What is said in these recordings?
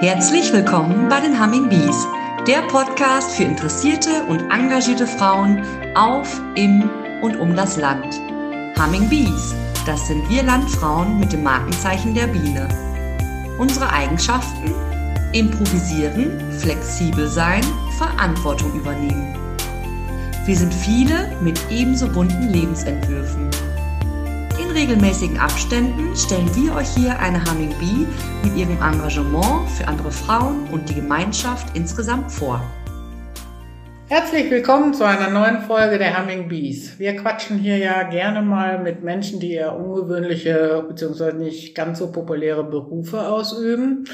Herzlich willkommen bei den Humming Bees, der Podcast für interessierte und engagierte Frauen auf, im und um das Land. Humming Bees, das sind wir Landfrauen mit dem Markenzeichen der Biene. Unsere Eigenschaften? Improvisieren, flexibel sein, Verantwortung übernehmen. Wir sind viele mit ebenso bunten Lebensentwürfen. In regelmäßigen Abständen stellen wir euch hier eine Humming Bee mit ihrem Engagement für andere Frauen und die Gemeinschaft insgesamt vor. Herzlich willkommen zu einer neuen Folge der Humming Bees. Wir quatschen hier ja gerne mal mit Menschen, die eher ungewöhnliche bzw. nicht ganz so populäre Berufe ausüben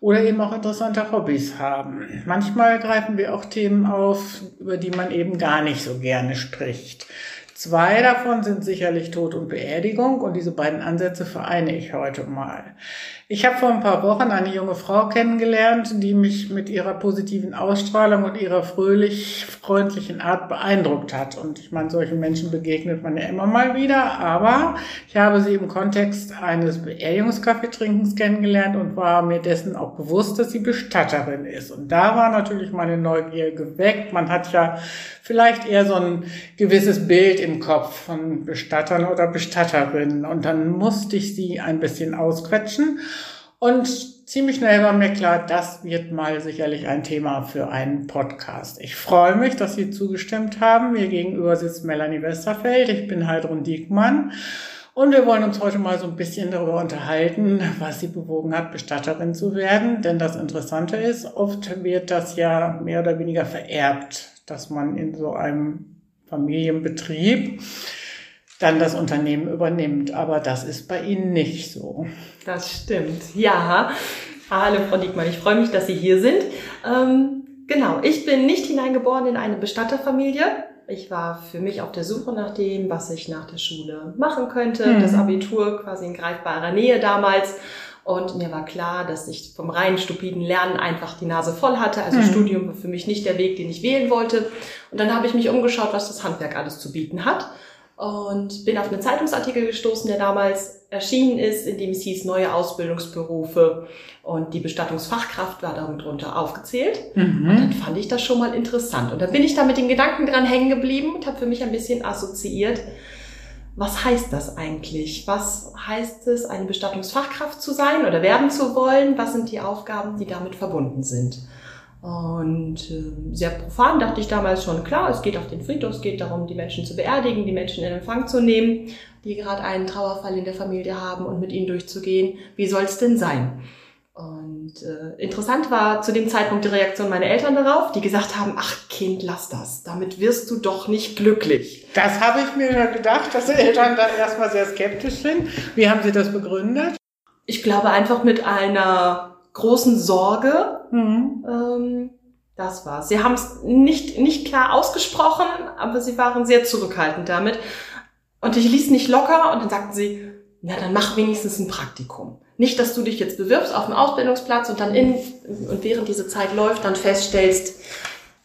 oder eben auch interessante Hobbys haben. Manchmal greifen wir auch Themen auf, über die man eben gar nicht so gerne spricht. Zwei davon sind sicherlich Tod und Beerdigung und diese beiden Ansätze vereine ich heute mal. Ich habe vor ein paar Wochen eine junge Frau kennengelernt, die mich mit ihrer positiven Ausstrahlung und ihrer fröhlich freundlichen Art beeindruckt hat. Und ich meine, solchen Menschen begegnet man ja immer mal wieder, aber ich habe sie im Kontext eines Beerdigungskaffeetrinkens kennengelernt und war mir dessen auch bewusst, dass sie Bestatterin ist. Und da war natürlich meine Neugier geweckt. Man hat ja vielleicht eher so ein gewisses Bild im Kopf von Bestattern oder Bestatterinnen. Und dann musste ich sie ein bisschen ausquetschen. Und ziemlich schnell war mir klar, das wird mal sicherlich ein Thema für einen Podcast. Ich freue mich, dass Sie zugestimmt haben. Mir gegenüber sitzt Melanie Westerfeld. Ich bin Heidrun Diekmann. Und wir wollen uns heute mal so ein bisschen darüber unterhalten, was sie bewogen hat, Bestatterin zu werden. Denn das Interessante ist, oft wird das ja mehr oder weniger vererbt, dass man in so einem Familienbetrieb dann das Unternehmen übernimmt. Aber das ist bei Ihnen nicht so. Das stimmt. Ja. Hallo, Frau Diekmann. Ich freue mich, dass Sie hier sind. Ähm, genau. Ich bin nicht hineingeboren in eine Bestatterfamilie. Ich war für mich auf der Suche nach dem, was ich nach der Schule machen könnte. Mhm. Das Abitur quasi in greifbarer Nähe damals. Und mir war klar, dass ich vom reinen stupiden Lernen einfach die Nase voll hatte. Also mhm. Studium war für mich nicht der Weg, den ich wählen wollte. Und dann habe ich mich umgeschaut, was das Handwerk alles zu bieten hat und bin auf einen Zeitungsartikel gestoßen, der damals erschienen ist, in dem es hieß neue Ausbildungsberufe und die Bestattungsfachkraft war darunter aufgezählt. Mhm. Und dann fand ich das schon mal interessant. Und dann bin ich da mit den Gedanken dran hängen geblieben und habe für mich ein bisschen assoziiert, was heißt das eigentlich? Was heißt es, eine Bestattungsfachkraft zu sein oder werden zu wollen? Was sind die Aufgaben, die damit verbunden sind? Und äh, sehr profan dachte ich damals schon, klar, es geht auf den Friedhof, es geht darum, die Menschen zu beerdigen, die Menschen in Empfang zu nehmen, die gerade einen Trauerfall in der Familie haben und mit ihnen durchzugehen. Wie soll es denn sein? Und äh, interessant war zu dem Zeitpunkt die Reaktion meiner Eltern darauf, die gesagt haben, ach Kind, lass das, damit wirst du doch nicht glücklich. Das habe ich mir gedacht, dass die Eltern da erstmal sehr skeptisch sind. Wie haben sie das begründet? Ich glaube einfach mit einer großen Sorge. Mhm. Ähm, das war's. Sie haben es nicht, nicht klar ausgesprochen, aber sie waren sehr zurückhaltend damit. Und ich ließ nicht locker und dann sagten sie, na dann mach wenigstens ein Praktikum. Nicht, dass du dich jetzt bewirbst auf dem Ausbildungsplatz und dann in und während diese Zeit läuft, dann feststellst,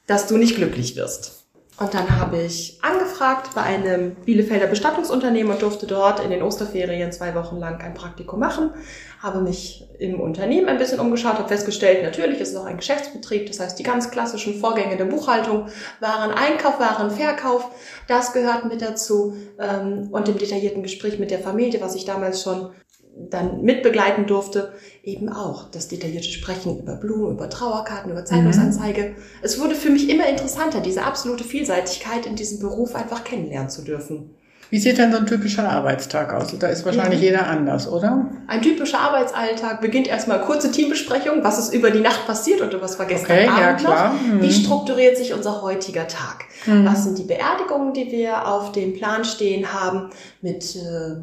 dass du nicht glücklich wirst. Und dann habe ich angefragt bei einem Bielefelder Bestattungsunternehmen und durfte dort in den Osterferien zwei Wochen lang ein Praktikum machen. Habe mich im Unternehmen ein bisschen umgeschaut, habe festgestellt, natürlich ist es auch ein Geschäftsbetrieb. Das heißt, die ganz klassischen Vorgänge der Buchhaltung, Waren Einkauf, Waren Verkauf, das gehört mit dazu. Ähm, und im detaillierten Gespräch mit der Familie, was ich damals schon dann mitbegleiten durfte, eben auch das detaillierte Sprechen über Blumen, über Trauerkarten, über Zeitungsanzeige. Mhm. Es wurde für mich immer interessanter, diese absolute Vielseitigkeit in diesem Beruf einfach kennenlernen zu dürfen. Wie sieht denn so ein typischer Arbeitstag aus? Da ist wahrscheinlich mhm. jeder anders, oder? Ein typischer Arbeitsalltag beginnt erstmal kurze Teambesprechung, was ist über die Nacht passiert oder was war gestern okay, Abend ja, klar. noch. Mhm. Wie strukturiert sich unser heutiger Tag? Mhm. Was sind die Beerdigungen, die wir auf dem Plan stehen haben mit äh,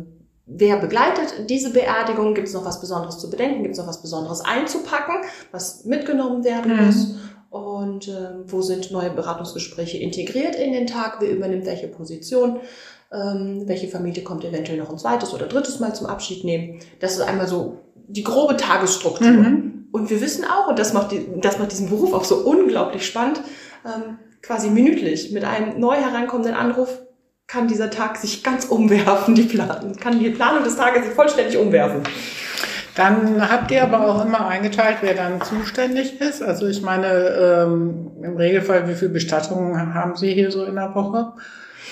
Wer begleitet diese Beerdigung? Gibt es noch was Besonderes zu bedenken? Gibt es noch was Besonderes einzupacken, was mitgenommen werden mhm. muss? Und äh, wo sind neue Beratungsgespräche integriert in den Tag? Wer übernimmt welche Position? Ähm, welche Familie kommt eventuell noch ein zweites oder drittes Mal zum Abschied nehmen? Das ist einmal so die grobe Tagesstruktur. Mhm. Und wir wissen auch, und das macht, die, das macht diesen Beruf auch so unglaublich spannend, ähm, quasi minütlich mit einem neu herankommenden Anruf kann dieser Tag sich ganz umwerfen, die Plan kann die Planung des Tages sich vollständig umwerfen. Dann habt ihr aber auch immer eingeteilt, wer dann zuständig ist. Also ich meine, ähm, im Regelfall, wie viele Bestattungen haben Sie hier so in der Woche?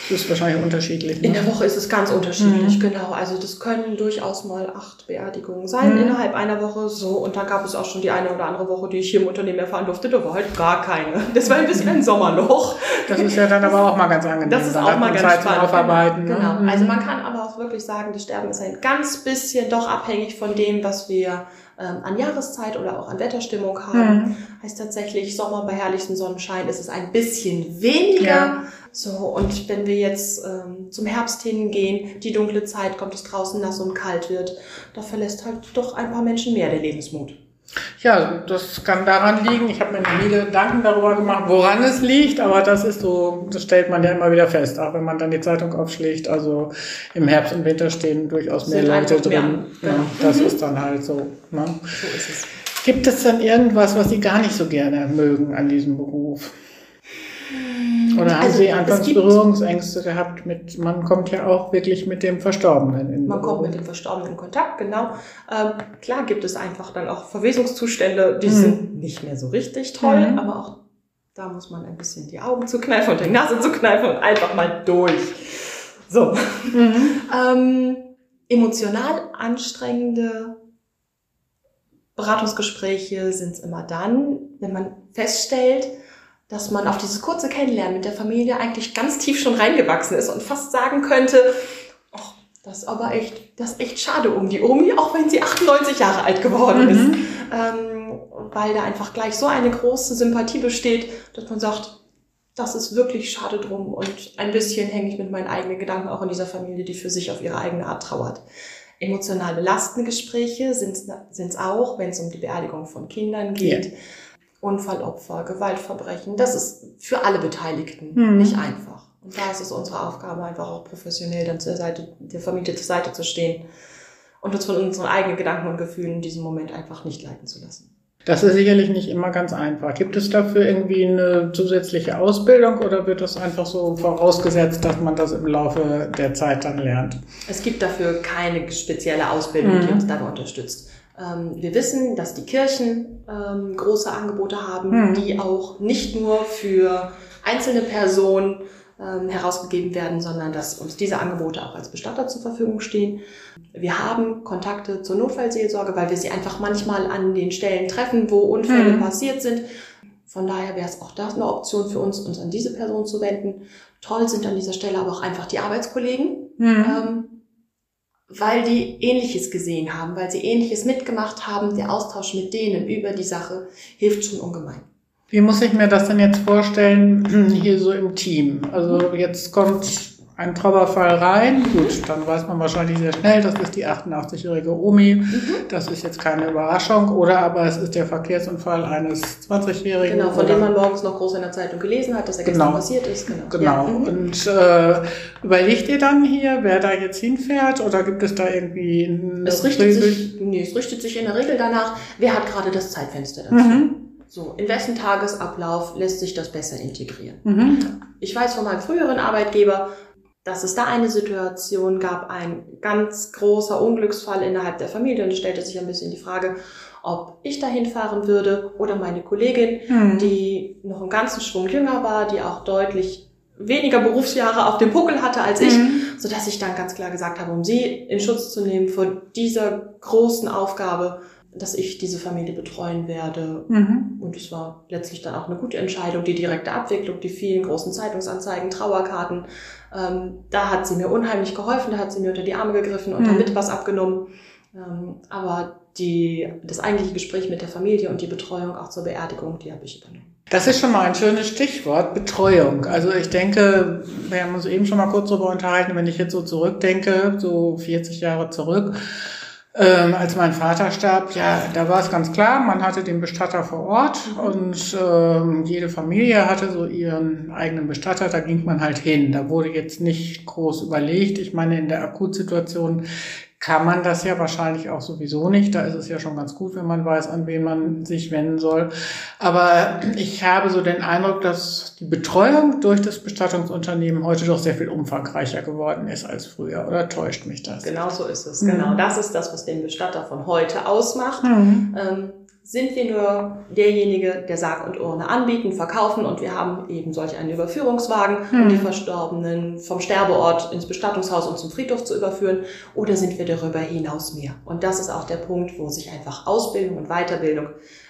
Das ist wahrscheinlich unterschiedlich. Ne? In der Woche ist es ganz unterschiedlich, mhm. genau. Also das können durchaus mal acht Beerdigungen sein mhm. innerhalb einer Woche. So, und da gab es auch schon die eine oder andere Woche, die ich hier im Unternehmen erfahren durfte, da war halt gar keine. Das war ein bisschen ein Sommerloch. Das ist ja dann aber auch mal ganz angenehm. Das ist auch mal ganz Zeit spannend. Aufarbeiten. Genau. genau. Mhm. Also man kann aber auch wirklich sagen, das Sterben ist ein ganz bisschen doch abhängig von dem, was wir ähm, an Jahreszeit oder auch an Wetterstimmung haben. Mhm. Heißt tatsächlich, Sommer bei herrlichem Sonnenschein ist es ein bisschen weniger. Ja. So, und wenn wir jetzt ähm, zum Herbst hingehen, die dunkle Zeit, kommt es draußen nass und kalt wird, da verlässt halt doch ein paar Menschen mehr der Lebensmut. Ja, das kann daran liegen. Ich habe mir viele Gedanken darüber gemacht, woran es liegt, aber das ist so, das stellt man ja immer wieder fest, auch wenn man dann die Zeitung aufschlägt. Also im Herbst und Winter stehen durchaus mehr Leute drin. Mehr. Ja, genau. das mhm. ist dann halt so. Ne? So ist es. Gibt es dann irgendwas, was Sie gar nicht so gerne mögen an diesem Beruf? Oder haben also, Sie anfangs Berührungsängste gehabt mit, man kommt ja auch wirklich mit dem Verstorbenen in Man kommt mit dem Verstorbenen in Kontakt, genau. Ähm, klar gibt es einfach dann auch Verwesungszustände, die mhm. sind nicht mehr so richtig toll, mhm. aber auch da muss man ein bisschen die Augen zukneifen und die Nase zukneifen und einfach mal durch. So. Mhm. ähm, emotional anstrengende Beratungsgespräche sind es immer dann, wenn man feststellt, dass man auf dieses kurze Kennenlernen mit der Familie eigentlich ganz tief schon reingewachsen ist und fast sagen könnte, oh, das ist aber echt, das ist echt schade um die Omi, auch wenn sie 98 Jahre alt geworden mhm. ist. Ähm, weil da einfach gleich so eine große Sympathie besteht, dass man sagt, das ist wirklich schade drum und ein bisschen hänge ich mit meinen eigenen Gedanken auch in dieser Familie, die für sich auf ihre eigene Art trauert. Emotionale Lastengespräche sind es auch, wenn es um die Beerdigung von Kindern geht. Ja Unfallopfer, Gewaltverbrechen. Das ist für alle Beteiligten mhm. nicht einfach. Und da ist es unsere Aufgabe, einfach auch professionell dann zur Seite, der Familie zur Seite zu stehen und uns von unseren eigenen Gedanken und Gefühlen in diesem Moment einfach nicht leiten zu lassen. Das ist sicherlich nicht immer ganz einfach. Gibt es dafür irgendwie eine zusätzliche Ausbildung oder wird das einfach so vorausgesetzt, dass man das im Laufe der Zeit dann lernt? Es gibt dafür keine spezielle Ausbildung, mhm. die uns dabei unterstützt. Ähm, wir wissen, dass die Kirchen ähm, große Angebote haben, mhm. die auch nicht nur für einzelne Personen ähm, herausgegeben werden, sondern dass uns diese Angebote auch als Bestatter zur Verfügung stehen. Wir haben Kontakte zur Notfallseelsorge, weil wir sie einfach manchmal an den Stellen treffen, wo Unfälle mhm. passiert sind. Von daher wäre es auch das eine Option für uns, uns an diese Person zu wenden. Toll sind an dieser Stelle aber auch einfach die Arbeitskollegen. Mhm. Ähm, weil die Ähnliches gesehen haben, weil sie Ähnliches mitgemacht haben. Der Austausch mit denen über die Sache hilft schon ungemein. Wie muss ich mir das denn jetzt vorstellen, hier so im Team? Also jetzt kommt ein Trauerfall rein. Gut, dann weiß man wahrscheinlich sehr schnell, das ist die 88-jährige Omi. Mhm. Das ist jetzt keine Überraschung. Oder aber es ist der Verkehrsunfall eines 20-jährigen. Genau, von dem man morgens noch groß in der Zeitung gelesen hat, dass er gestern genau. passiert ist. Genau. genau. Ja. Mhm. Und äh, überlegt ihr dann hier, wer da jetzt hinfährt? Oder gibt es da irgendwie eine es richtet sich, nee, es richtet sich in der Regel danach, wer hat gerade das Zeitfenster dazu. Mhm. So, in wessen Tagesablauf lässt sich das besser integrieren? Mhm. Ich weiß von meinem früheren Arbeitgeber, dass es da eine Situation gab, ein ganz großer Unglücksfall innerhalb der Familie und es stellte sich ein bisschen die Frage, ob ich dahin fahren würde oder meine Kollegin, mhm. die noch einen ganzen Schwung jünger war, die auch deutlich weniger Berufsjahre auf dem Puckel hatte als ich, mhm. so dass ich dann ganz klar gesagt habe, um sie in Schutz zu nehmen vor dieser großen Aufgabe, dass ich diese Familie betreuen werde. Mhm. Und es war letztlich dann auch eine gute Entscheidung, die direkte Abwicklung, die vielen großen Zeitungsanzeigen, Trauerkarten. Ähm, da hat sie mir unheimlich geholfen, da hat sie mir unter die Arme gegriffen und mhm. damit was abgenommen. Ähm, aber die, das eigentliche Gespräch mit der Familie und die Betreuung auch zur Beerdigung, die habe ich übernommen. Das ist schon mal ein schönes Stichwort, Betreuung. Also ich denke, wir haben uns eben schon mal kurz darüber unterhalten, wenn ich jetzt so zurückdenke, so 40 Jahre zurück, ähm, als mein Vater starb, ja, da war es ganz klar, man hatte den Bestatter vor Ort und ähm, jede Familie hatte so ihren eigenen Bestatter, da ging man halt hin. Da wurde jetzt nicht groß überlegt. Ich meine, in der Akutsituation kann man das ja wahrscheinlich auch sowieso nicht. Da ist es ja schon ganz gut, wenn man weiß, an wen man sich wenden soll. Aber ich habe so den Eindruck, dass die Betreuung durch das Bestattungsunternehmen heute doch sehr viel umfangreicher geworden ist als früher. Oder täuscht mich das? Genau so ist es. Mhm. Genau, das ist das, was den Bestatter von heute ausmacht. Mhm. Ähm, sind wir nur derjenige, der Sarg und Urne anbieten, verkaufen und wir haben eben solch einen Überführungswagen, um hm. die Verstorbenen vom Sterbeort ins Bestattungshaus und zum Friedhof zu überführen oder sind wir darüber hinaus mehr? Und das ist auch der Punkt, wo sich einfach Ausbildung und Weiterbildung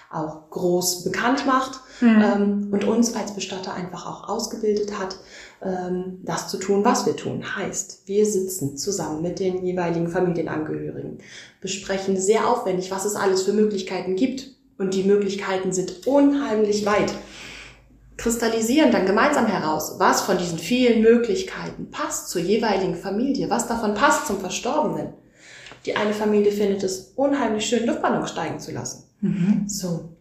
auch groß bekannt macht hm. ähm, und uns als Bestatter einfach auch ausgebildet hat, ähm, das zu tun, was wir tun. Heißt, wir sitzen zusammen mit den jeweiligen Familienangehörigen, besprechen sehr aufwendig, was es alles für Möglichkeiten gibt. Und die Möglichkeiten sind unheimlich weit. Kristallisieren dann gemeinsam heraus, was von diesen vielen Möglichkeiten passt zur jeweiligen Familie, was davon passt zum Verstorbenen. Die eine Familie findet es unheimlich schön, Luftballon steigen zu lassen. Mhm. So,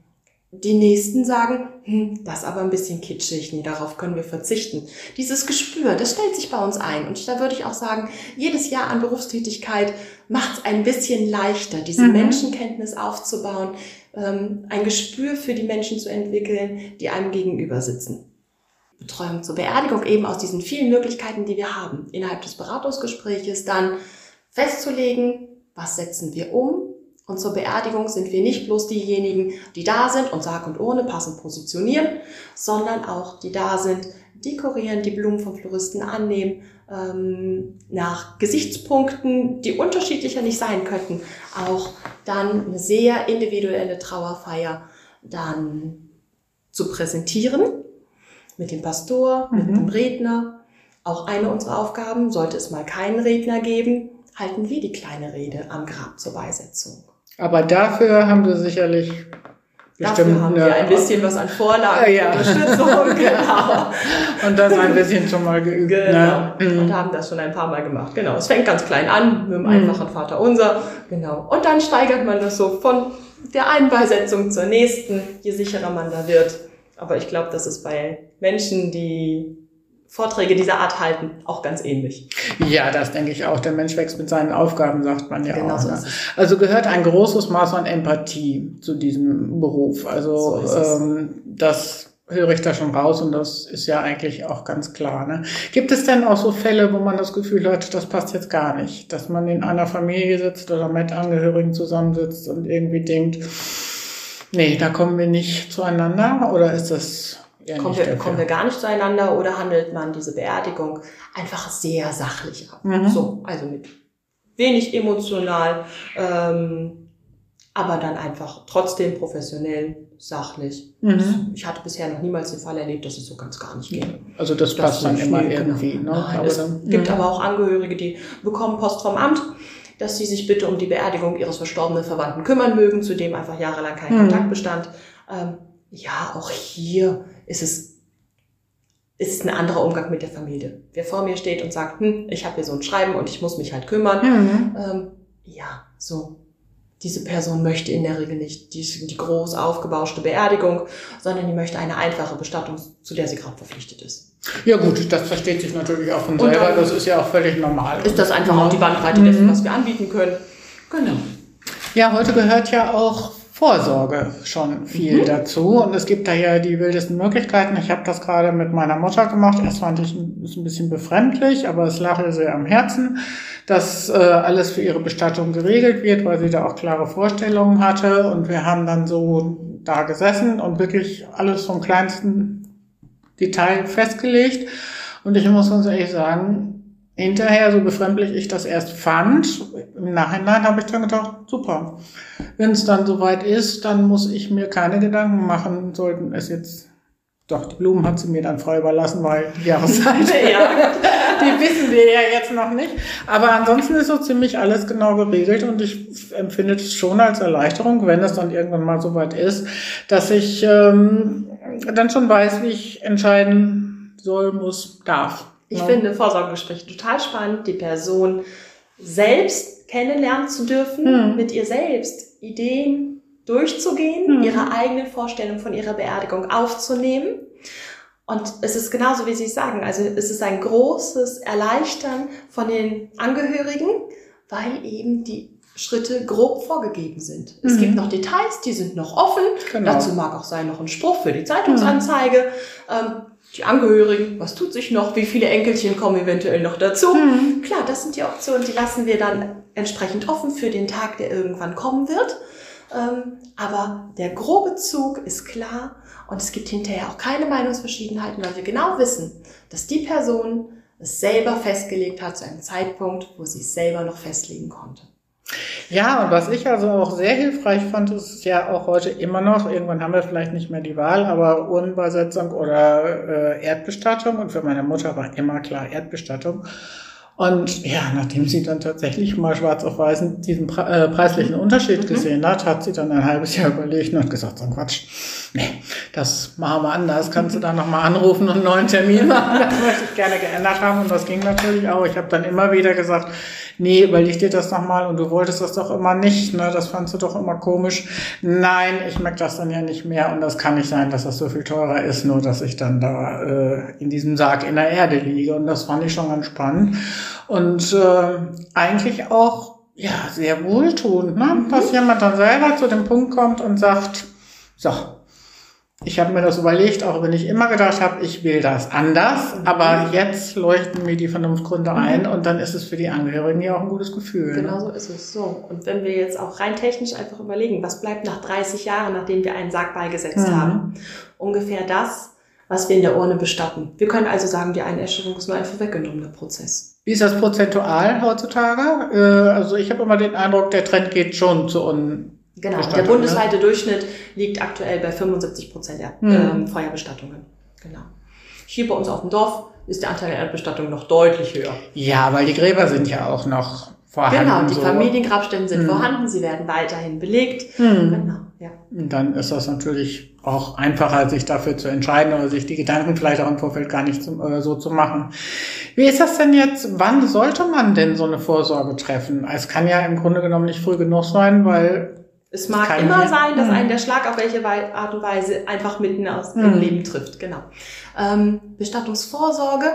die nächsten sagen, hm, das ist aber ein bisschen kitschig, nee, darauf können wir verzichten. Dieses Gespür, das stellt sich bei uns ein. Und da würde ich auch sagen, jedes Jahr an Berufstätigkeit macht es ein bisschen leichter, diese mhm. Menschenkenntnis aufzubauen, ähm, ein Gespür für die Menschen zu entwickeln, die einem gegenüber sitzen. Betreuung zur Beerdigung eben aus diesen vielen Möglichkeiten, die wir haben, innerhalb des Beratungsgespräches dann festzulegen, was setzen wir um, und zur Beerdigung sind wir nicht bloß diejenigen, die da sind und Sarg und Urne passend positionieren, sondern auch die da sind, dekorieren, die Blumen vom Floristen annehmen, ähm, nach Gesichtspunkten, die unterschiedlicher nicht sein könnten, auch dann eine sehr individuelle Trauerfeier dann zu präsentieren mit dem Pastor, mhm. mit dem Redner. Auch eine unserer Aufgaben, sollte es mal keinen Redner geben, halten wir die kleine Rede am Grab zur Beisetzung. Aber dafür haben sie sicherlich Bestimmt Dafür haben wir ein bisschen was an Vorlagen, ja. Unterstützung, genau. Und das ein bisschen schon mal geübt. Genau. Ne? Und haben das schon ein paar Mal gemacht. Genau. Es fängt ganz klein an, mit dem mhm. einfachen Vater unser. Genau. Und dann steigert man das so von der einen Beisetzung zur nächsten, je sicherer man da wird. Aber ich glaube, das ist bei Menschen, die Vorträge dieser Art halten, auch ganz ähnlich. Ja, das denke ich auch. Der Mensch wächst mit seinen Aufgaben, sagt man ja genau auch. So ne? Also gehört ein großes Maß an Empathie zu diesem Beruf. Also so ähm, das höre ich da schon raus und das ist ja eigentlich auch ganz klar. Ne? Gibt es denn auch so Fälle, wo man das Gefühl hat, das passt jetzt gar nicht, dass man in einer Familie sitzt oder mit Angehörigen zusammensitzt und irgendwie denkt, nee, da kommen wir nicht zueinander oder ist das ja, kommen, wir, kommen wir gar nicht zueinander oder handelt man diese Beerdigung einfach sehr sachlich ab? Mhm. So, also mit wenig emotional, ähm, aber dann einfach trotzdem professionell, sachlich. Mhm. Ich hatte bisher noch niemals den Fall erlebt, dass es so ganz gar nicht geht. Also das, das passt dann immer irgendwie. Genau. Ne? Nein, es dann, gibt mhm. aber auch Angehörige, die bekommen Post vom Amt, dass sie sich bitte um die Beerdigung ihres verstorbenen Verwandten kümmern mögen, zu dem einfach jahrelang kein mhm. Kontakt bestand. Ähm, ja, auch hier ist es ist ein anderer Umgang mit der Familie. Wer vor mir steht und sagt, hm, ich habe hier so ein Schreiben und ich muss mich halt kümmern. Mhm. Ähm, ja, so. Diese Person möchte in der Regel nicht die, die groß aufgebauschte Beerdigung, sondern die möchte eine einfache Bestattung, zu der sie gerade verpflichtet ist. Ja gut, das versteht sich natürlich auch von selber. Das ist ja auch völlig normal. Ist das einfach auch die Bandbreite dessen, mhm. was wir anbieten können? Genau. Ja, heute gehört ja auch Vorsorge schon viel mhm. dazu. Und es gibt da ja die wildesten Möglichkeiten. Ich habe das gerade mit meiner Mutter gemacht. Erst fand ich es ein bisschen befremdlich, aber es lag ihr sehr am Herzen, dass äh, alles für ihre Bestattung geregelt wird, weil sie da auch klare Vorstellungen hatte. Und wir haben dann so da gesessen und wirklich alles vom kleinsten Detail festgelegt. Und ich muss ganz ehrlich sagen, hinterher, so befremdlich ich das erst fand, im Nachhinein habe ich dann gedacht, super. Wenn es dann soweit ist, dann muss ich mir keine Gedanken machen, sollten es jetzt, doch, die Blumen hat sie mir dann frei überlassen, weil die Jahreszeit, ja. die wissen wir ja jetzt noch nicht. Aber ansonsten ist so ziemlich alles genau geregelt und ich empfinde es schon als Erleichterung, wenn es dann irgendwann mal soweit ist, dass ich ähm, dann schon weiß, wie ich entscheiden soll, muss, darf. Ich ja. finde Vorsorgegespräche total spannend, die Person selbst kennenlernen zu dürfen, mhm. mit ihr selbst Ideen durchzugehen, mhm. ihre eigene Vorstellung von ihrer Beerdigung aufzunehmen. Und es ist genauso, wie Sie sagen. Also es ist ein großes Erleichtern von den Angehörigen, weil eben die Schritte grob vorgegeben sind. Es mhm. gibt noch Details, die sind noch offen. Genau. Dazu mag auch sein noch ein Spruch für die Zeitungsanzeige. Mhm. Ähm, die Angehörigen, was tut sich noch, wie viele Enkelchen kommen eventuell noch dazu. Mhm. Klar, das sind die Optionen, die lassen wir dann entsprechend offen für den Tag, der irgendwann kommen wird. Ähm, aber der grobe Zug ist klar und es gibt hinterher auch keine Meinungsverschiedenheiten, weil wir genau wissen, dass die Person es selber festgelegt hat zu einem Zeitpunkt, wo sie es selber noch festlegen konnte. Ja, und was ich also auch sehr hilfreich fand, ist ja auch heute immer noch, irgendwann haben wir vielleicht nicht mehr die Wahl, aber Urnenbesetzung oder äh, Erdbestattung. Und für meine Mutter war immer klar Erdbestattung. Und ja, nachdem sie dann tatsächlich mal schwarz auf weiß diesen äh, preislichen Unterschied mhm. gesehen hat, hat sie dann ein halbes Jahr überlegt und hat gesagt, so ein Quatsch, nee, das machen wir anders. Kannst du dann nochmal anrufen und einen neuen Termin machen? Das möchte ich gerne geändert haben und das ging natürlich auch. Ich habe dann immer wieder gesagt, nee, überleg dir das nochmal und du wolltest das doch immer nicht, ne? das fandst du doch immer komisch. Nein, ich merke das dann ja nicht mehr und das kann nicht sein, dass das so viel teurer ist, nur dass ich dann da äh, in diesem Sarg in der Erde liege und das fand ich schon ganz spannend und äh, eigentlich auch ja sehr wohltuend, ne? dass jemand dann selber zu dem Punkt kommt und sagt, so, ich habe mir das überlegt, auch wenn ich immer gedacht habe, ich will das anders, mhm. aber jetzt leuchten mir die Vernunftgründe mhm. ein und dann ist es für die Angehörigen ja auch ein gutes Gefühl. Ne? Genau so ist es so. Und wenn wir jetzt auch rein technisch einfach überlegen, was bleibt nach 30 Jahren, nachdem wir einen Sarg beigesetzt mhm. haben? Ungefähr das, was wir in der Urne bestatten. Wir können also sagen, die Einäscherung ist nur ein vorweggenommener Prozess. Wie ist das prozentual heutzutage? Äh, also ich habe immer den Eindruck, der Trend geht schon zu un Genau, der ne? bundesweite ne? Durchschnitt liegt aktuell bei 75 Prozent der mhm. ähm, Feuerbestattungen. Genau. Hier bei uns auf dem Dorf ist der Anteil der Erdbestattung noch deutlich höher. Ja, weil die Gräber sind ja auch noch vorhanden. Genau, die so. Familiengrabstätten sind mhm. vorhanden, sie werden weiterhin belegt. Mhm. Genau, ja. Und dann ist das natürlich auch einfacher, sich dafür zu entscheiden oder sich die Gedanken vielleicht auch im Vorfeld gar nicht zum, äh, so zu machen. Wie ist das denn jetzt? Wann sollte man denn so eine Vorsorge treffen? Es kann ja im Grunde genommen nicht früh genug sein, weil es mag immer mehr. sein, dass hm. einen der Schlag auf welche Art und Weise einfach mitten aus dem hm. Leben trifft. Genau. Ähm, Bestattungsvorsorge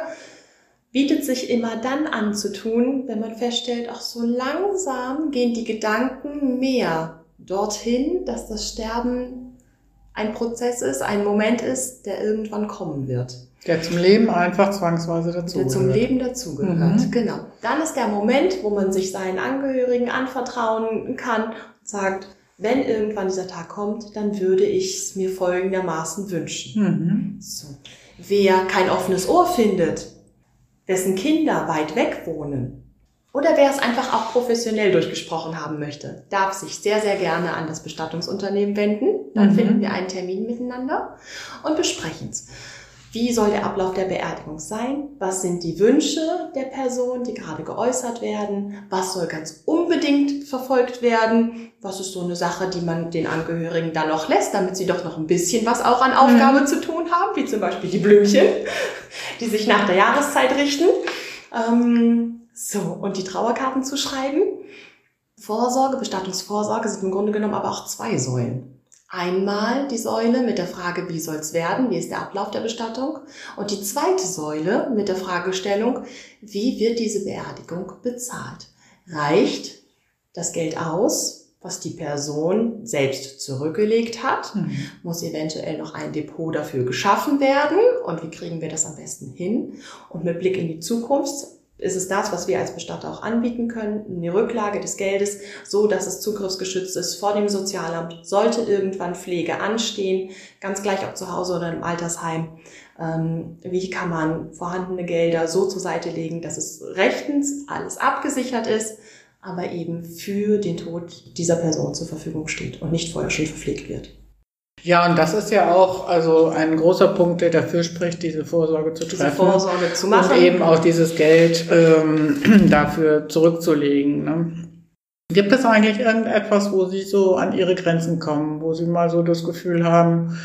bietet sich immer dann anzutun, wenn man feststellt, ach so langsam gehen die Gedanken mehr dorthin, dass das Sterben ein Prozess ist, ein Moment ist, der irgendwann kommen wird. Der zum Leben einfach zwangsweise dazugehört. Der zum Leben dazugehört, mhm. genau. Dann ist der Moment, wo man sich seinen Angehörigen anvertrauen kann und sagt, wenn irgendwann dieser Tag kommt, dann würde ich es mir folgendermaßen wünschen. Mhm. So. Wer kein offenes Ohr findet, dessen Kinder weit weg wohnen oder wer es einfach auch professionell durchgesprochen haben möchte, darf sich sehr, sehr gerne an das Bestattungsunternehmen wenden. Dann mhm. finden wir einen Termin miteinander und besprechen es. Wie soll der Ablauf der Beerdigung sein? Was sind die Wünsche der Person, die gerade geäußert werden? Was soll ganz unbedingt verfolgt werden? Was ist so eine Sache, die man den Angehörigen dann noch lässt, damit sie doch noch ein bisschen was auch an Aufgabe mhm. zu tun haben, wie zum Beispiel die Blümchen, die sich nach der Jahreszeit richten. Ähm, so, und die Trauerkarten zu schreiben. Vorsorge, Bestattungsvorsorge sind im Grunde genommen aber auch zwei Säulen. Einmal die Säule mit der Frage, wie soll es werden, wie ist der Ablauf der Bestattung? Und die zweite Säule mit der Fragestellung, wie wird diese Beerdigung bezahlt? Reicht das Geld aus, was die Person selbst zurückgelegt hat? Mhm. Muss eventuell noch ein Depot dafür geschaffen werden? Und wie kriegen wir das am besten hin? Und mit Blick in die Zukunft ist es das, was wir als Bestatter auch anbieten können, eine Rücklage des Geldes, so dass es zugriffsgeschützt ist vor dem Sozialamt. Sollte irgendwann Pflege anstehen, ganz gleich ob zu Hause oder im Altersheim, ähm, wie kann man vorhandene Gelder so zur Seite legen, dass es rechtens alles abgesichert ist, aber eben für den Tod dieser Person zur Verfügung steht und nicht vorher schon verpflegt wird. Ja, und das ist ja auch also ein großer Punkt, der dafür spricht, diese Vorsorge zu treffen. Diese Vorsorge zu machen. Und eben auch dieses Geld ähm, dafür zurückzulegen. Ne? Gibt es eigentlich irgendetwas, wo Sie so an Ihre Grenzen kommen, wo Sie mal so das Gefühl haben,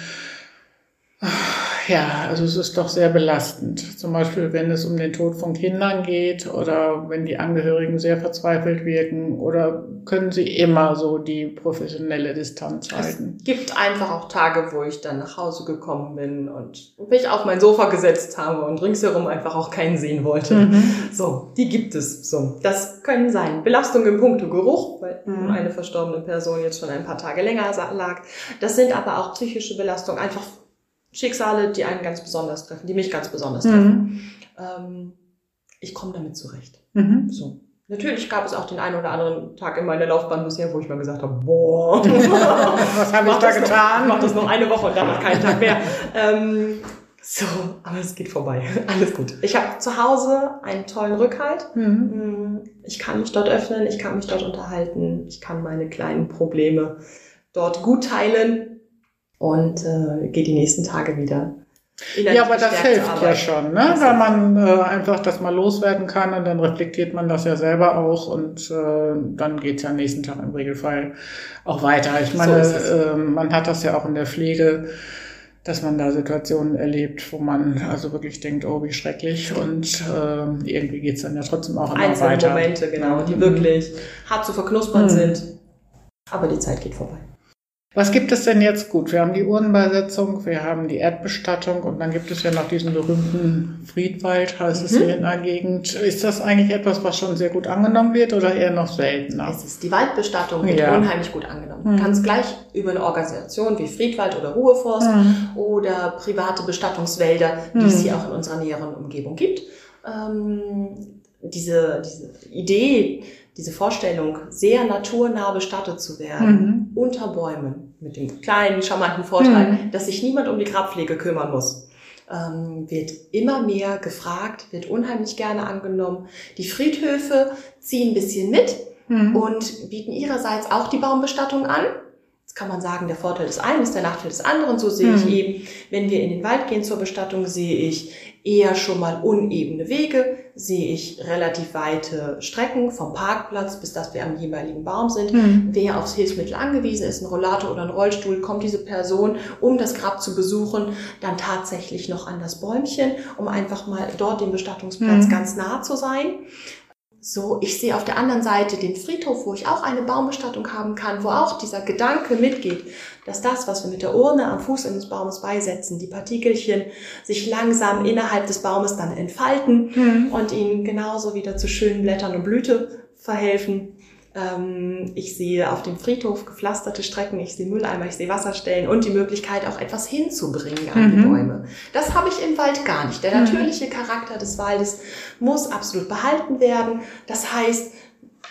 ja, also es ist doch sehr belastend. Zum Beispiel, wenn es um den Tod von Kindern geht oder wenn die Angehörigen sehr verzweifelt wirken oder können sie immer so die professionelle Distanz halten? Es gibt einfach auch Tage, wo ich dann nach Hause gekommen bin und mich auf mein Sofa gesetzt habe und ringsherum einfach auch keinen sehen wollte. Mhm. So, die gibt es. So, das können sein Belastung im Punkto Geruch, weil mhm. eine verstorbene Person jetzt schon ein paar Tage länger lag. Das sind aber auch psychische Belastungen, einfach Schicksale, die einen ganz besonders treffen, die mich ganz besonders mhm. treffen. Ähm, ich komme damit zurecht. Mhm. So. Natürlich gab es auch den einen oder anderen Tag in meiner Laufbahn bisher, wo ich mal gesagt habe, boah, was habe ich da getan? Ich mach das noch eine Woche und danach keinen Tag mehr. ähm, so, aber es geht vorbei. Alles gut. Ich habe zu Hause einen tollen Rückhalt. Mhm. Mm, ich kann mich dort öffnen, ich kann mich dort unterhalten, ich kann meine kleinen Probleme dort gut teilen und äh, gehe die nächsten Tage wieder. Ja, aber das hilft ja schon, ne? weil man äh, einfach das mal loswerden kann und dann reflektiert man das ja selber auch und äh, dann geht's ja am nächsten Tag im Regelfall auch weiter. Ich meine, so äh, man hat das ja auch in der Pflege, dass man da Situationen erlebt, wo man also wirklich denkt, oh, wie schrecklich und äh, irgendwie geht's dann ja trotzdem auch immer Einzelne weiter. Momente, genau, die wirklich hart zu verknuspern mhm. sind, aber die Zeit geht vorbei. Was gibt es denn jetzt gut? Wir haben die Urnenbeisetzung, wir haben die Erdbestattung und dann gibt es ja noch diesen berühmten Friedwald, heißt mhm. es hier in der Gegend. Ist das eigentlich etwas, was schon sehr gut angenommen wird oder eher noch seltener? Es ist die Waldbestattung wird ja. unheimlich gut angenommen. Mhm. Ganz gleich über eine Organisation wie Friedwald oder Ruheforst mhm. oder private Bestattungswälder, die es mhm. hier auch in unserer näheren Umgebung gibt. Ähm, diese, diese Idee, diese Vorstellung, sehr naturnah bestattet zu werden, mhm. unter Bäumen, mit dem kleinen, charmanten Vorteil, mhm. dass sich niemand um die Grabpflege kümmern muss, ähm, wird immer mehr gefragt, wird unheimlich gerne angenommen. Die Friedhöfe ziehen ein bisschen mit mhm. und bieten ihrerseits auch die Baumbestattung an. Jetzt kann man sagen, der Vorteil des einen ist der Nachteil des anderen. So sehe ich mhm. eben, wenn wir in den Wald gehen zur Bestattung, sehe ich eher schon mal unebene Wege, sehe ich relativ weite Strecken vom Parkplatz bis dass wir am jeweiligen Baum sind. Mhm. Wer aufs Hilfsmittel angewiesen ist, ein Rollator oder ein Rollstuhl, kommt diese Person, um das Grab zu besuchen, dann tatsächlich noch an das Bäumchen, um einfach mal dort dem Bestattungsplatz mhm. ganz nah zu sein. So, ich sehe auf der anderen Seite den Friedhof, wo ich auch eine Baumbestattung haben kann, wo auch dieser Gedanke mitgeht, dass das, was wir mit der Urne am Fuß eines Baumes beisetzen, die Partikelchen sich langsam innerhalb des Baumes dann entfalten mhm. und ihnen genauso wieder zu schönen Blättern und Blüte verhelfen. Ähm, ich sehe auf dem Friedhof gepflasterte Strecken, ich sehe Mülleimer, ich sehe Wasserstellen und die Möglichkeit, auch etwas hinzubringen an mhm. die Bäume. Das habe ich im Wald gar nicht. Der mhm. natürliche Charakter des Waldes muss absolut behalten werden. Das heißt,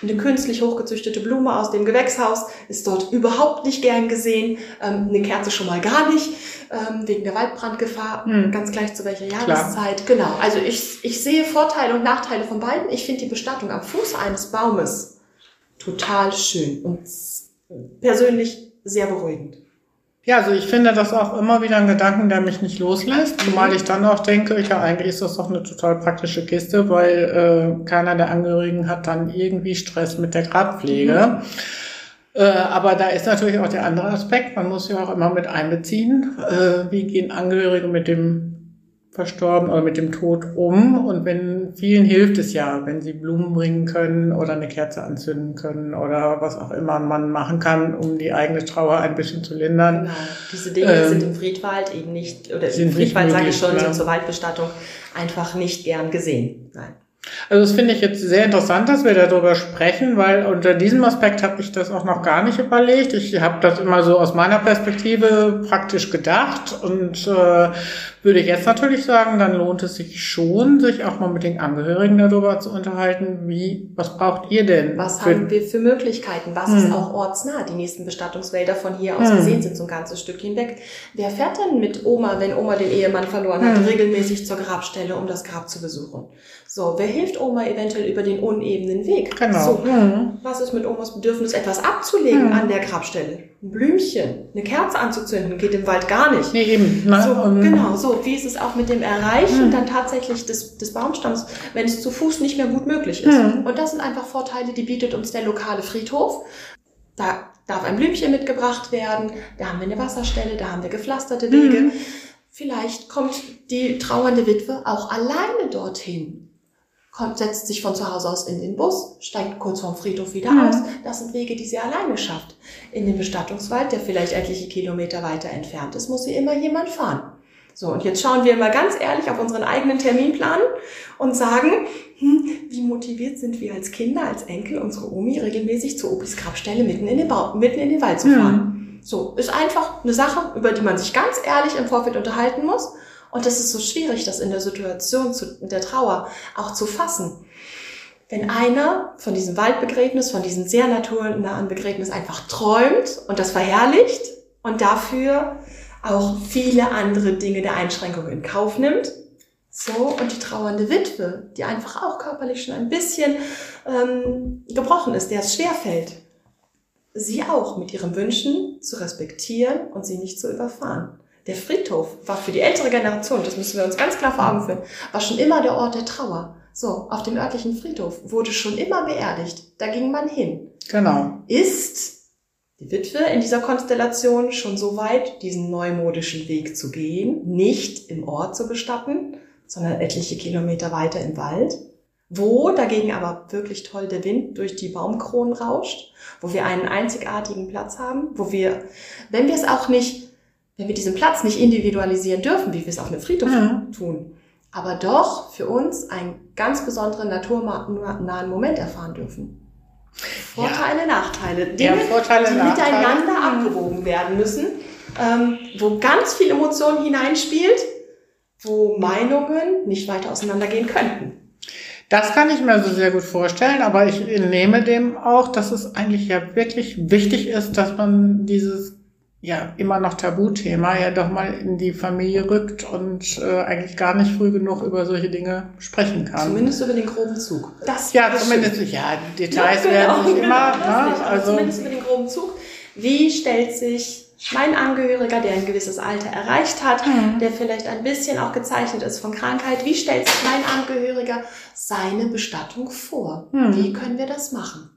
eine künstlich hochgezüchtete Blume aus dem Gewächshaus ist dort überhaupt nicht gern gesehen. Ähm, eine Kerze schon mal gar nicht, ähm, wegen der Waldbrandgefahr, mhm. ganz gleich zu welcher Jahreszeit. Klar. Genau. Also ich, ich sehe Vorteile und Nachteile von beiden. Ich finde die Bestattung am Fuß eines Baumes total schön und persönlich sehr beruhigend. Ja, also ich finde das auch immer wieder ein Gedanken, der mich nicht loslässt, zumal ich dann auch denke, ja, eigentlich ist das doch eine total praktische Kiste, weil äh, keiner der Angehörigen hat dann irgendwie Stress mit der Grabpflege. Mhm. Äh, aber da ist natürlich auch der andere Aspekt, man muss ja auch immer mit einbeziehen, äh, wie gehen Angehörige mit dem verstorben oder mit dem Tod um. Und wenn vielen hilft es ja, wenn sie Blumen bringen können oder eine Kerze anzünden können oder was auch immer man machen kann, um die eigene Trauer ein bisschen zu lindern. Genau. Diese Dinge ähm, sind im Friedwald eben nicht, oder im Friedwald sage ich schon, ne? sind zur Waldbestattung einfach nicht gern gesehen. Nein. Also das finde ich jetzt sehr interessant, dass wir darüber sprechen, weil unter diesem Aspekt habe ich das auch noch gar nicht überlegt. Ich habe das immer so aus meiner Perspektive praktisch gedacht und äh, würde ich jetzt natürlich sagen, dann lohnt es sich schon, sich auch mal mit den Angehörigen darüber zu unterhalten, wie, was braucht ihr denn? Was haben wir für Möglichkeiten? Was hm. ist auch ortsnah? Die nächsten Bestattungswälder von hier aus hm. gesehen sind so ein ganzes Stückchen weg. Wer fährt denn mit Oma, wenn Oma den Ehemann verloren hat, hm. regelmäßig zur Grabstelle, um das Grab zu besuchen? So, wer hilft Oma eventuell über den unebenen Weg? Genau. So, mhm. Was ist mit Omas Bedürfnis, etwas abzulegen mhm. an der Grabstelle? Ein Blümchen, eine Kerze anzuzünden, geht im Wald gar nicht. Nee, eben. Na, so, um, genau, so. Wie ist es auch mit dem Erreichen mhm. dann tatsächlich des, des Baumstamms, wenn es zu Fuß nicht mehr gut möglich ist? Mhm. Und das sind einfach Vorteile, die bietet uns der lokale Friedhof. Da darf ein Blümchen mitgebracht werden, da haben wir eine Wasserstelle, da haben wir gepflasterte Wege. Mhm Vielleicht kommt die trauernde Witwe auch alleine dorthin. Kommt, setzt sich von zu Hause aus in den Bus, steigt kurz vorm Friedhof wieder Mhm. aus. Das sind Wege, die sie alleine schafft. In den Bestattungswald, der vielleicht etliche Kilometer weiter entfernt ist, muss sie immer jemand fahren. So, und jetzt schauen wir mal ganz ehrlich auf unseren eigenen Terminplan und sagen, hm, wie motiviert sind wir als Kinder, als Enkel, unsere Omi regelmäßig zur Opis Grabstelle mitten in den, Bau, mitten in den Wald zu fahren. So, ist einfach eine Sache, über die man sich ganz ehrlich im Vorfeld unterhalten muss. Und das ist so schwierig, das in der Situation zu, der Trauer auch zu fassen. Wenn einer von diesem Waldbegräbnis, von diesem sehr naturnahen Begräbnis einfach träumt und das verherrlicht und dafür auch viele andere Dinge der Einschränkung in Kauf nimmt, so, und die trauernde Witwe, die einfach auch körperlich schon ein bisschen ähm, gebrochen ist, der es schwerfällt, sie auch mit ihren Wünschen zu respektieren und sie nicht zu überfahren. Der Friedhof war für die ältere Generation, das müssen wir uns ganz klar vor Augen führen, war schon immer der Ort der Trauer. So, auf dem örtlichen Friedhof wurde schon immer beerdigt. Da ging man hin. Genau. Ist die Witwe in dieser Konstellation schon so weit, diesen neumodischen Weg zu gehen, nicht im Ort zu bestatten, sondern etliche Kilometer weiter im Wald, wo dagegen aber wirklich toll der Wind durch die Baumkronen rauscht, wo wir einen einzigartigen Platz haben, wo wir, wenn wir es auch nicht, wenn wir diesen Platz nicht individualisieren dürfen, wie wir es auf einem Friedhof Mhm. tun, aber doch für uns einen ganz besonderen naturnahen Moment erfahren dürfen. Vorteile, Nachteile, Dinge, Ja, Vorteile, die Nachteile. miteinander abgewogen werden müssen, ähm, wo ganz viel Emotion hineinspielt, wo Meinungen nicht weiter auseinandergehen könnten. Das kann ich mir so sehr gut vorstellen, aber ich nehme dem auch, dass es eigentlich ja wirklich wichtig ist, dass man dieses ja immer noch Tabuthema ja doch mal in die Familie rückt und äh, eigentlich gar nicht früh genug über solche Dinge sprechen kann. Zumindest über den groben Zug. Das ja, zumindest, schön. ja, Details Ja, werden nicht genau, immer, ne? nicht, also zumindest über den groben Zug. Wie stellt sich mein Angehöriger, der ein gewisses Alter erreicht hat, Mhm. der vielleicht ein bisschen auch gezeichnet ist von Krankheit, wie stellt sich mein Angehöriger seine Bestattung vor? Mhm. Wie können wir das machen?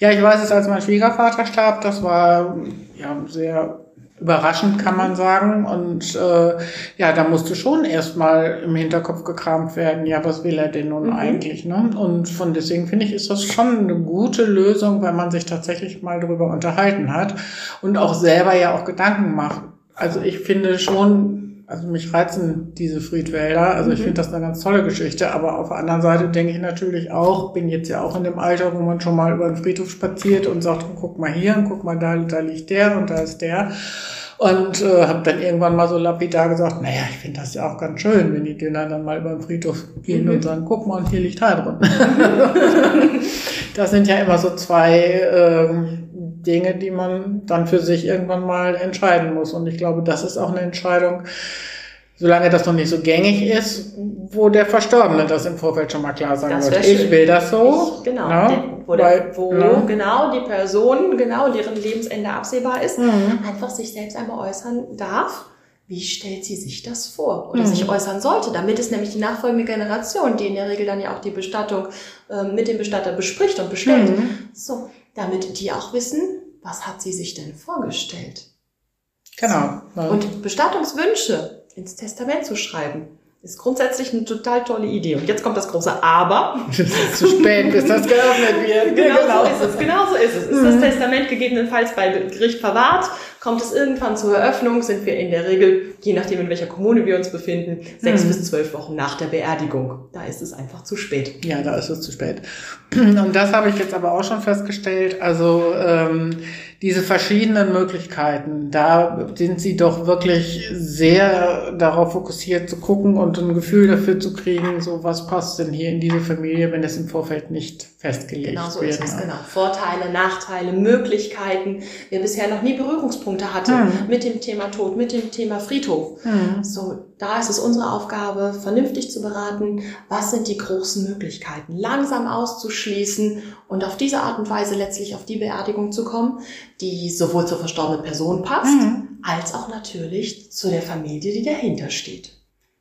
Ja, ich weiß es, als mein Schwiegervater starb, das war ja sehr überraschend, kann man sagen. Und äh, ja, da musste schon erstmal im Hinterkopf gekramt werden, ja, was will er denn nun Mhm. eigentlich? Ne? Und von deswegen finde ich, ist das schon eine gute Lösung, wenn man sich tatsächlich mal darüber unterhalten hat und auch selber ja auch Gedanken macht. Also ich finde schon, also mich reizen diese Friedwälder. Also ich Mhm. finde das eine ganz tolle Geschichte. Aber auf der anderen Seite denke ich natürlich auch, bin jetzt ja auch in dem Alter, wo man schon mal über den Friedhof spaziert und sagt, oh, guck mal hier, und guck mal da, da liegt der und da ist der. Und äh, habe dann irgendwann mal so lapidar gesagt, naja, ich finde das ja auch ganz schön, wenn die Döner dann mal über den Friedhof gehen Mhm. und sagen, guck mal, und hier liegt Heidrun. das sind ja immer so zwei ähm, Dinge, die man dann für sich irgendwann mal entscheiden muss. Und ich glaube, das ist auch eine Entscheidung, solange das noch nicht so gängig ist, wo der Verstorbene das im Vorfeld schon mal klar sagen wird. Ich will das so. Ich, genau. ne? Den- Wo, der, wo ne? genau die Person, genau deren Lebensende absehbar ist, Mhm. einfach sich selbst einmal äußern darf. Wie stellt sie sich das vor? Oder Mhm. sich äußern sollte, damit es nämlich die nachfolgende Generation, die in der Regel dann ja auch die Bestattung ähm, mit dem Bestatter bespricht und bestellt, Mhm. so, damit die auch wissen, was hat sie sich denn vorgestellt? Genau. Und Bestattungswünsche ins Testament zu schreiben, ist grundsätzlich eine total tolle Idee. Und jetzt kommt das große Aber. Es ist zu spät, bis das geöffnet wird. Genau, so ist es. Genau so ist es. Ist Mhm. das Testament gegebenenfalls bei Gericht verwahrt? Kommt es irgendwann zur Eröffnung? Sind wir in der Regel, je nachdem in welcher Kommune wir uns befinden, sechs Mhm. bis zwölf Wochen nach der Beerdigung. Da ist es einfach zu spät. Ja, da ist es zu spät. Und das habe ich jetzt aber auch schon festgestellt. Also ähm, diese verschiedenen Möglichkeiten, da sind sie doch wirklich sehr darauf fokussiert zu gucken und ein Gefühl dafür zu kriegen, so was passt denn hier in diese Familie, wenn es im Vorfeld nicht festgelegt Genau so wird. ist es, genau. Vorteile, Nachteile, Möglichkeiten. Wer bisher noch nie Berührungspunkte hatte Mhm. mit dem Thema Tod, mit dem Thema Friedhof. Mhm. So, da ist es unsere Aufgabe, vernünftig zu beraten, was sind die großen Möglichkeiten, langsam auszuschließen und auf diese Art und Weise letztlich auf die Beerdigung zu kommen, die sowohl zur verstorbenen Person passt, Mhm. als auch natürlich zu der Familie, die dahinter steht.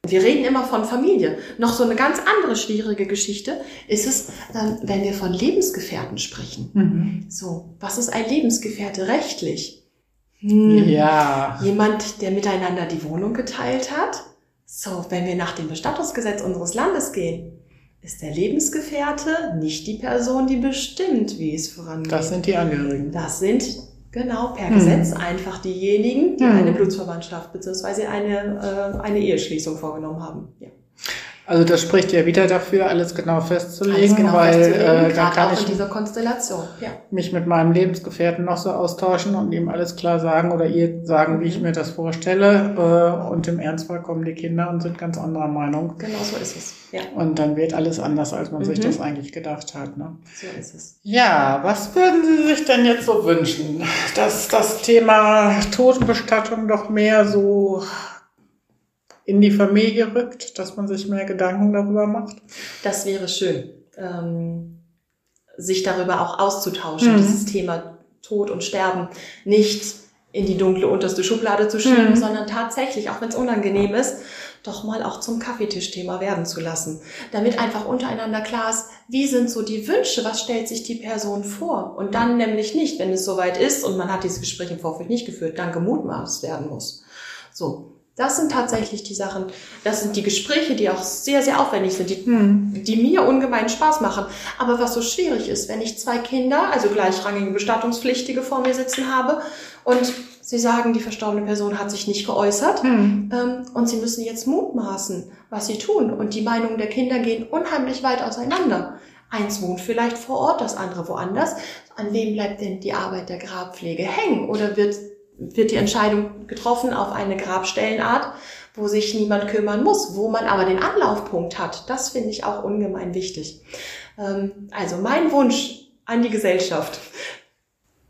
Wir reden immer von Familie. Noch so eine ganz andere schwierige Geschichte ist es, ähm, wenn wir von Lebensgefährten sprechen. Mhm. So, was ist ein Lebensgefährte rechtlich? Hm. Ja. Jemand, der miteinander die Wohnung geteilt hat. So, wenn wir nach dem Bestattungsgesetz unseres Landes gehen, ist der Lebensgefährte nicht die Person, die bestimmt, wie es vorangeht. Das sind die Angehörigen. Das sind genau per Hm. Gesetz einfach diejenigen, die Hm. eine Blutsverwandtschaft bzw. eine, äh, eine Eheschließung vorgenommen haben. Ja. Also das spricht ja wieder dafür, alles genau festzulegen, Alles genau weil festzulegen, äh, da kann auch in ich dieser Konstellation. Ja. mich mit meinem Lebensgefährten noch so austauschen und ihm alles klar sagen oder ihr sagen, wie ich Mhm. mir das vorstelle. Äh, und im Ernstfall kommen die Kinder und sind ganz anderer Meinung. Genau so ist es. Ja, Und dann wird alles anders, als man sich Mhm. das eigentlich gedacht hat. Ne? so ist es. Ja, was würden Sie sich denn jetzt so wünschen? Dass das Thema Totenbestattung doch mehr so in die Familie rückt, dass man sich mehr Gedanken darüber macht? Das wäre schön, ähm, sich darüber auch auszutauschen, Mhm. dieses Thema Tod und Sterben nicht in die dunkle unterste Schublade zu schieben, Mhm. sondern tatsächlich, auch wenn es unangenehm ist, doch mal auch zum Kaffeetischthema werden zu lassen. Damit einfach untereinander klar ist, wie sind so die Wünsche, was stellt sich die Person vor? Und dann nämlich nicht, wenn es soweit ist und man hat dieses Gespräch im Vorfeld nicht geführt, dann gemutmaßt werden muss. So. Das sind tatsächlich die Sachen, das sind die Gespräche, die auch sehr, sehr aufwendig sind, die Hm. die mir ungemein Spaß machen. Aber was so schwierig ist, wenn ich zwei Kinder, also gleichrangige Bestattungspflichtige vor mir sitzen habe und sie sagen, die verstorbene Person hat sich nicht geäußert Hm. ähm, und sie müssen jetzt mutmaßen, was sie tun. Und die Meinungen der Kinder gehen unheimlich weit auseinander. Eins wohnt vielleicht vor Ort, das andere woanders. An wem bleibt denn die Arbeit der Grabpflege hängen? Oder wird, wird die Entscheidung getroffen auf eine Grabstellenart, wo sich niemand kümmern muss, wo man aber den Anlaufpunkt hat? Das finde ich auch ungemein wichtig. Ähm, also mein Wunsch an die Gesellschaft,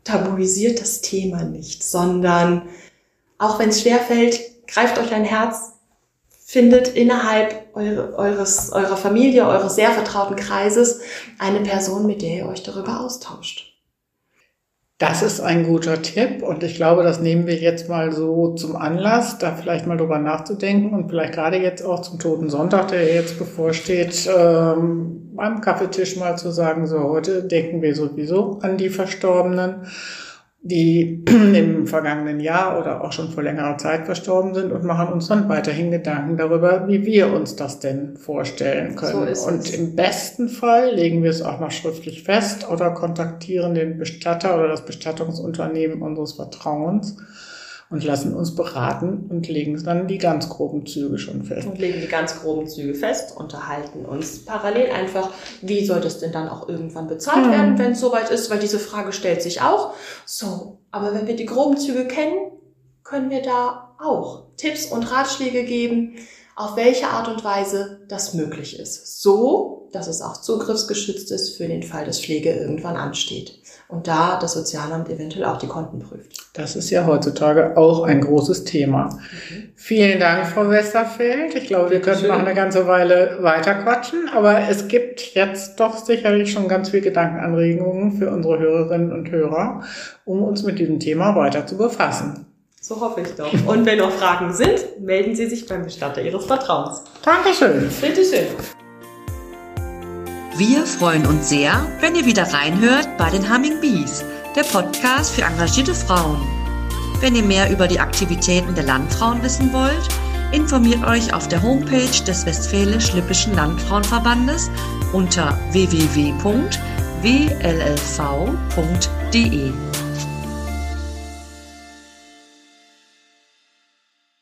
tabuisiert das Thema nicht, sondern auch wenn es schwerfällt, greift euch ein Herz, findet innerhalb eure, eures, eurer Familie, eures sehr vertrauten Kreises eine Person, mit der ihr euch darüber austauscht. Das ist ein guter Tipp und ich glaube, das nehmen wir jetzt mal so zum Anlass, da vielleicht mal drüber nachzudenken und vielleicht gerade jetzt auch zum Toten Sonntag, der jetzt bevorsteht, ähm, beim Kaffeetisch mal zu sagen, so heute denken wir sowieso an die Verstorbenen, die im vergangenen Jahr oder auch schon vor längerer Zeit verstorben sind und machen uns dann weiterhin Gedanken darüber, wie wir uns das denn vorstellen können. So und im besten Fall legen wir es auch noch schriftlich fest oder kontaktieren den Bestatter oder das Bestattungsunternehmen unseres Vertrauens und lassen uns beraten und legen dann die ganz groben Züge schon fest. Und legen die ganz groben Züge fest, unterhalten uns parallel einfach, wie soll das denn dann auch irgendwann bezahlt Mhm. werden, wenn es soweit ist, weil diese Frage stellt sich auch. So, aber wenn wir die groben Züge kennen, können wir da auch Tipps und Ratschläge geben, auf welche Art und Weise das möglich ist. So, dass es auch zugriffsgeschützt ist für den Fall, dass Pflege irgendwann ansteht. Und da das Sozialamt eventuell auch die Konten prüft. Das ist ja heutzutage auch ein großes Thema. Vielen Dank, Frau Westerfeld. Ich glaube, wir könnten Bitteschön. noch eine ganze Weile weiter quatschen, aber es gibt jetzt doch sicherlich schon ganz viel Gedankenanregungen für unsere Hörerinnen und Hörer, um uns mit diesem Thema weiter zu befassen. So hoffe ich doch. Und wenn noch Fragen sind, melden Sie sich beim Bestatter Ihres Vertrauens. Dankeschön. Bitte schön. Wir freuen uns sehr, wenn ihr wieder reinhört bei den Humming Bees, der Podcast für engagierte Frauen. Wenn ihr mehr über die Aktivitäten der Landfrauen wissen wollt, informiert euch auf der Homepage des Westfälisch-Lippischen Landfrauenverbandes unter www.wllv.de.